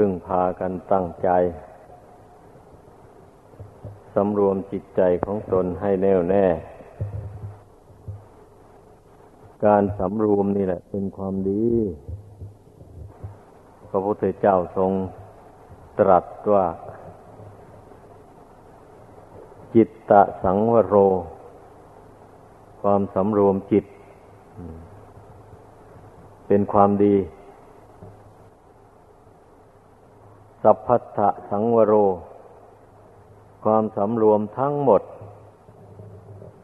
พึ่งพากันตั้งใจสำรวมจิตใจของตนให้แน่วแน่ การสำรวมนี่แหละ เป็นความดี พระพุทธเจ้าทรงตรัสว่า จิตตะสังวโร ความสำรวมจิต เป็นความดี สัพพัทธสังวโร ความสำรวมทั้งหมด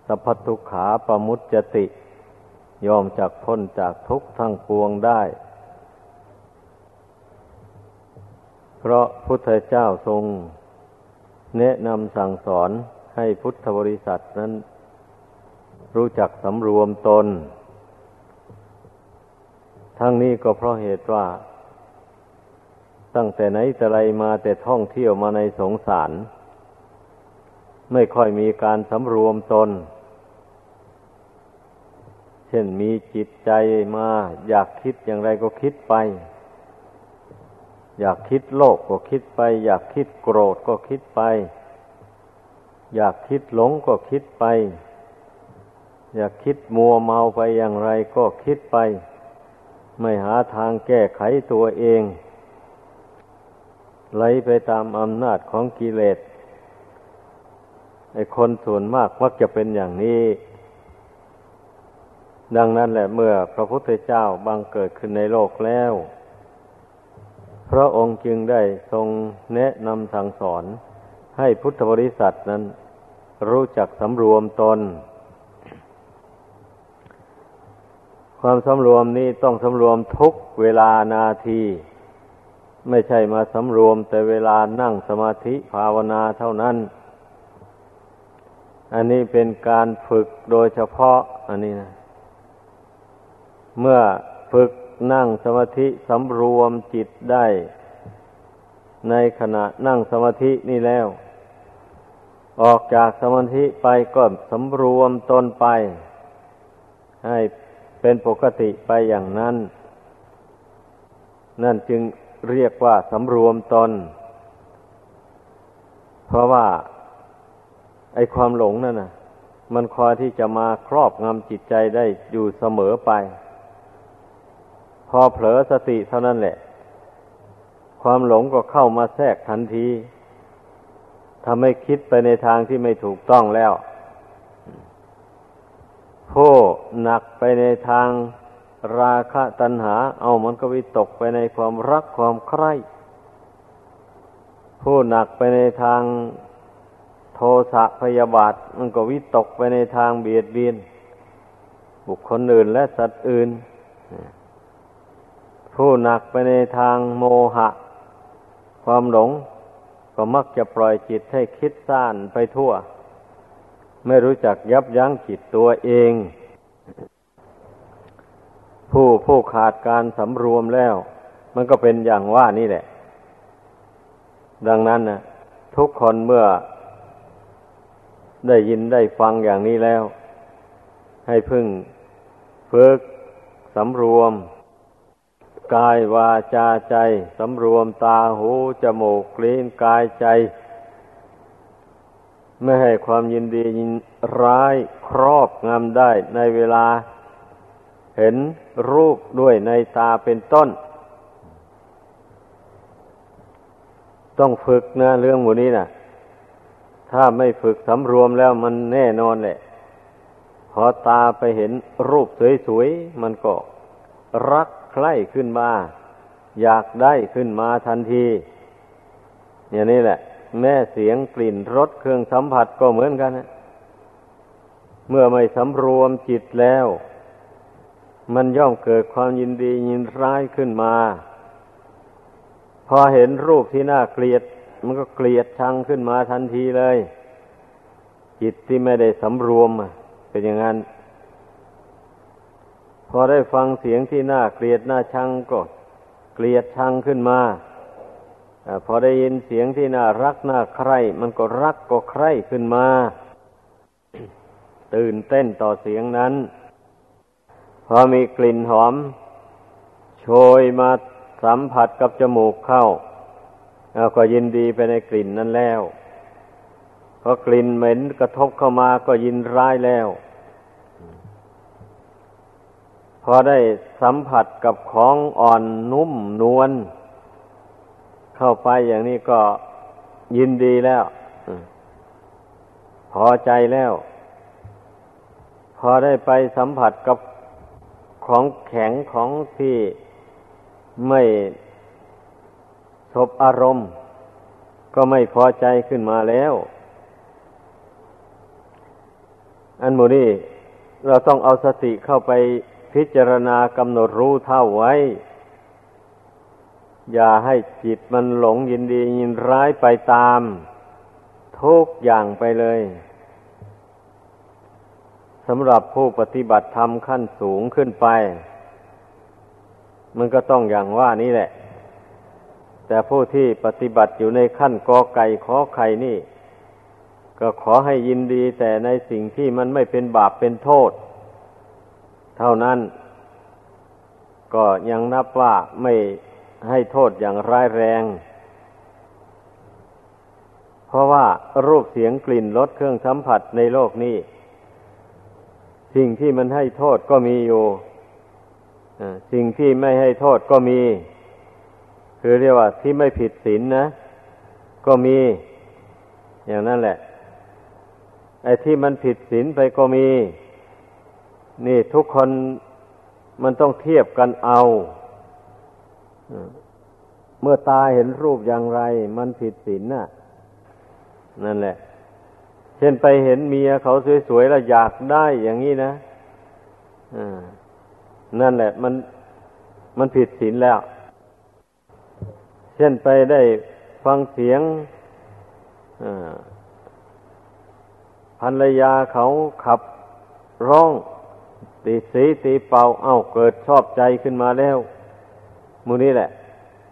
สัพพทุขาปมุตจติ ยอมจากพ้นจากทุกข์ทั้งปวงได้ เพราะพุทธเจ้าทรง แนะนำสั่งสอนให้พุทธบริษัทนั้น รู้จักสำรวมตน ทั้งนี้ก็เพราะเหตุว่า ตั้งแต่ไหนแต่ไรมาแต่ท่องเที่ยวมาในสงสาร ไม่ค่อยมีการสำรวมตน เช่นมีจิตใจมาอยากคิดอย่างไรก็คิดไป อยากคิดโลภก็คิดไป อยากคิดโกรธก็คิดไป อยากคิดหลงก็คิดไป อยากคิดมัวเมาไปอย่างไรก็คิดไป ไม่หาทางแก้ไขตัวเอง ไหลไปตามอำนาจของกิเลสไอ้คนส่วนมากมักจะเป็นอย่างนี้ ดังนั้นแหละเมื่อพระพุทธเจ้าบังเกิดขึ้นในโลกแล้ว พระองค์จึงได้ทรงแนะนำสั่งสอน ให้พุทธบริษัทนั้น รู้จักสำรวมตน ความสำรวมนี้ต้องสำรวมทุกเวลานาที ไม่ใช่มาสำรวมแต่เวลานั่งสมาธิภาวนาเท่านั้น อันนี้เป็นการฝึกโดยเฉพาะ อันนี้นะ เมื่อฝึกนั่งสมาธิสำรวมจิตได้ ในขณะนั่งสมาธินี่แล้ว ออกจากสมาธิไปก็สำรวมตนไป ให้เป็นปกติไปอย่างนั้น นั่นจึง เรียกว่าสำรวมตน เพราะว่าไอความหลงนั่นนะมันคอยที่จะมาครอบงำจิตใจได้อยู่เสมอไป พอเผลอสติเท่านั้นแหละ ความหลงก็เข้ามาแทรกทันทีทำให้คิดไปในทางที่ไม่ถูกต้องแล้วผู้หนักไปในทาง ราคะตัณหา เอามันก็วิตกไปในความรักความใคร่ผู้หนักไปในทางโทสะพยาบาท มันก็วิตกไปในทางเบียดเบียน บุคคลอื่นและสัตว์อื่น ผู้หนักไปในทางโมหะ ความหลง ก็มักจะปล่อยจิตให้คิดซ่านไปทั่ว ไม่รู้จักยับยั้งจิตตัวเอง ผู้ผู้ขาดการสำรวมแล้ว มันก็เป็นอย่างว่านี่แหละ ดังนั้นนะทุกคนเมื่อได้ยินได้ฟังอย่างนี้แล้ว ให้พึ่งฝึกสำรวม กายวาจาใจสำรวมตาหูจมูกลิ้นกายใจ ไม่ให้ความยินดียินร้ายครอบงำได้ในเวลา เห็นรูปด้วยในตาเป็นต้น ต้องฝึกนะเรื่องหมูนี้นะถ้าไม่ฝึกสำรวมแล้วมันแน่นอนแหละ พอตาไปเห็นรูปสวยๆ มันก็รักใคร่ขึ้นมา อยากได้ขึ้นมาทันที อย่างนี้แหละ แม่เสียงกลิ่นรสเครื่องสัมผัสก็เหมือนกันนะเมื่อไม่สำรวมจิตแล้ว มันย่อมเกิดความยินดียินร้ายขึ้นมา พอเห็นรูปที่น่าเกลียด มันก็เกลียดชังขึ้นมาทันทีเลย จิตที่ไม่ได้สำรวมเป็นอย่างนั้น พอได้ฟังเสียงที่น่าเกลียดน่าชังก็เกลียดชังขึ้นมาอพอได้ยินเสียงที่น่ารักน่าใคร่มันก็รักก็ใคร่ขึ้นมา ตื่นเต้นต่อเสียงนั้น อมีกลิ่นหอม โชยมาสัมผัสกับจมูกเข้าเราก็ยินดีไปในกลิ่นนั้นแล้วพอกลิ่นเหม็นกระทบเข้ามาก็ยินร้ายแล้ว พอได้สัมผัสกับของอ่อนนุ่มนวลเข้าไปอย่างนี้ก็ยินดีแล้ว พอใจแล้ว พอได้ไปสัมผัสกับ ของแข็งของที่ไม่สบอารมณ์ ก็ไม่พอใจขึ้นมาแล้ว อันโมนี้เราต้องเอาสติเข้าไปพิจารณากำหนดรู้เท่าไว้ อย่าให้จิตมันหลงยินดียินร้ายไปตาม ทุกอย่างไปเลยำหรับผู้ปฏิบัติธรรมขั้นสูงขึ้นไป มันก็ต้องอย่างว่านี้แหละ แต่ผู้ที่ปฏิบัติอยู่ในขั้นกอไก่ขอไข่นี่ ก็ขอให้ยินดีแต่ในสิ่งที่มันไม่เป็นบาปเป็นโทษ เท่านั้น ก็ยังนับว่าไม่ให้โทษอย่างร้ายแรง เพราะว่ารูปเสียงกลิ่นรสเครื่องสัมผัสในโลกนี้ สิ่งที่มันให้โทษก็มีอยู่สิ่งที่ไม่ให้โทษก็มี คือเรียกว่าที่ไม่ผิดศีลนนะ ก็มี อย่างนั้นแหละ ไอ้ที่มันผิดศีลไปก็มี นี่ทุกคนมันต้องเทียบกันเอา เมื่อตาเห็นรูปอย่างไร มันผิดศีลน่ะ นั่นแหละ ช่นไปเห็นเมียเขาสวยๆแล้วอยากได้อย่างนี้นะนั่นแหละ มันมันผิดศีลแล้ว เช่นไปได้ฟังเสียงภรรยาเขาขับร้อง ตีสีตีเป่า เอ้าเกิดชอบใจขึ้นมาแล้วมูนี้แหละ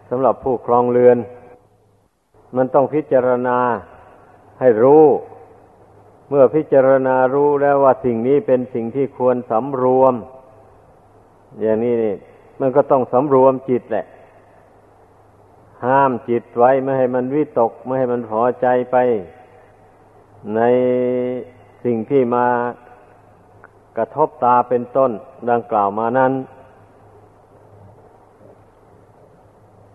สำหรับผู้ครองเรือน มันต้องพิจารณาให้รู้ เมื่อพิจารณารู้แล้วว่าสิ่งนี้เป็นสิ่งที่ควรสำรวม อย่างนี้นี่มันก็ต้องสำรวมจิตแหละ ห้ามจิตไว้ไม่ให้มันวิตก ไม่ให้มันพอใจไป ในสิ่งที่มากระทบตาเป็นต้นดังกล่าวมานั้น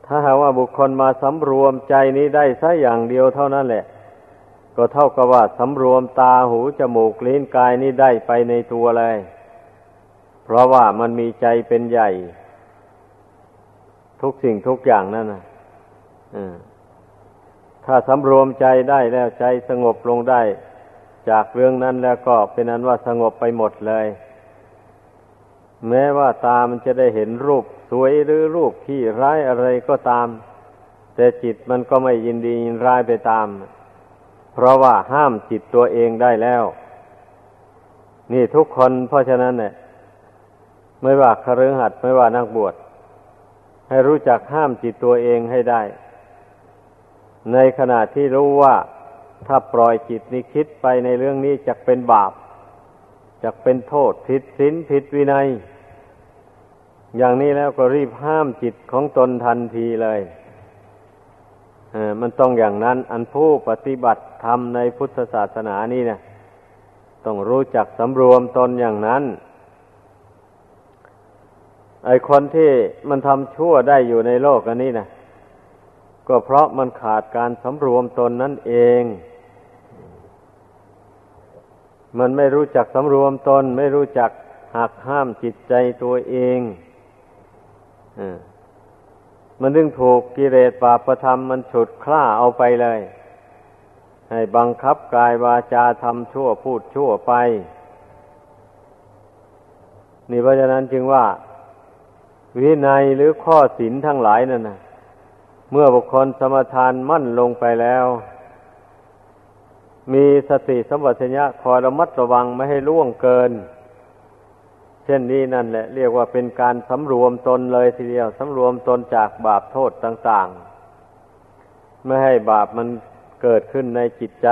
ถ้าหากว่าบุคคลมาสำรวมใจนี้ได้สัอย่างเดียวเท่านั้นแหละ ก็เท่ากับว่าสำรวมตาหูจมูกลิ้นกายนี้ได้ไปในตัวเลย เพราะว่ามันมีใจเป็นใหญ่ ทุกสิ่งทุกอย่างนั่นนะถ้าสำรวมใจได้แล้วใจสงบลงได้ จากเรื่องนั้นแล้วก็เป็นนั้นว่าสงบไปหมดเลย แม้ว่าตามันจะได้เห็นรูปสวยหรือรูปที่ร้ายอะไรก็ตาม แต่จิตมันก็ไม่ยินดียินร้ายไปตามเพราะว่าห้ามจิตตัวเองได้แล้ว นี่ทุกคนเพราะฉะนั้นเนี่ยไม่ว่าคฤหัสถ์ไม่ว่านักบวช ให้รู้จักห้ามจิตตัวเองให้ได้ ในขณะที่รู้ว่าถ้าปล่อยจิตนี้คิดไปในเรื่องนี้จะเป็นบาปจะเป็นโทษผิดศีลผิดวินัย อย่างนี้แล้วก็รีบห้ามจิตของตนทันทีเลย มันต้องอย่างนั้น อันผู้ปฏิบัติธรรมในพุทธศาสนานี่เนี่ยต้องรู้จักสำรวมตนอย่างนั้น ไอคนที่มันทำชั่วได้อยู่ในโลกอันนี้นะก็เพราะมันขาดการสำรวมตนนั่นเอง มันไม่รู้จักสำรวมตน ไม่รู้จักหักห้ามจิตใจตัวเองอ มันดึงถูกกิเลสปาประธรรมมันฉุดคล้าเอาไปเลย ให้บังคับกายวาจาทำชั่วพูดชั่วไป นี่เพราะฉะนั้นจึงว่า วินัยหรือข้อศีลทั้งหลายนั่นนะเมื่อบุคคลสมทานมั่นลงไปแล้ว มีสติสัมปชัญญะคอยระมัดระวังไม่ให้ล่วงเกิน เช่นนี้นั่นแหละเรียกว่าเป็นการสำรวมตนเลยทีเดียวสำรวมตนจากบาปโทษต่าง ๆ ไม่ให้บาปมันเกิดขึ้นในจิตใจ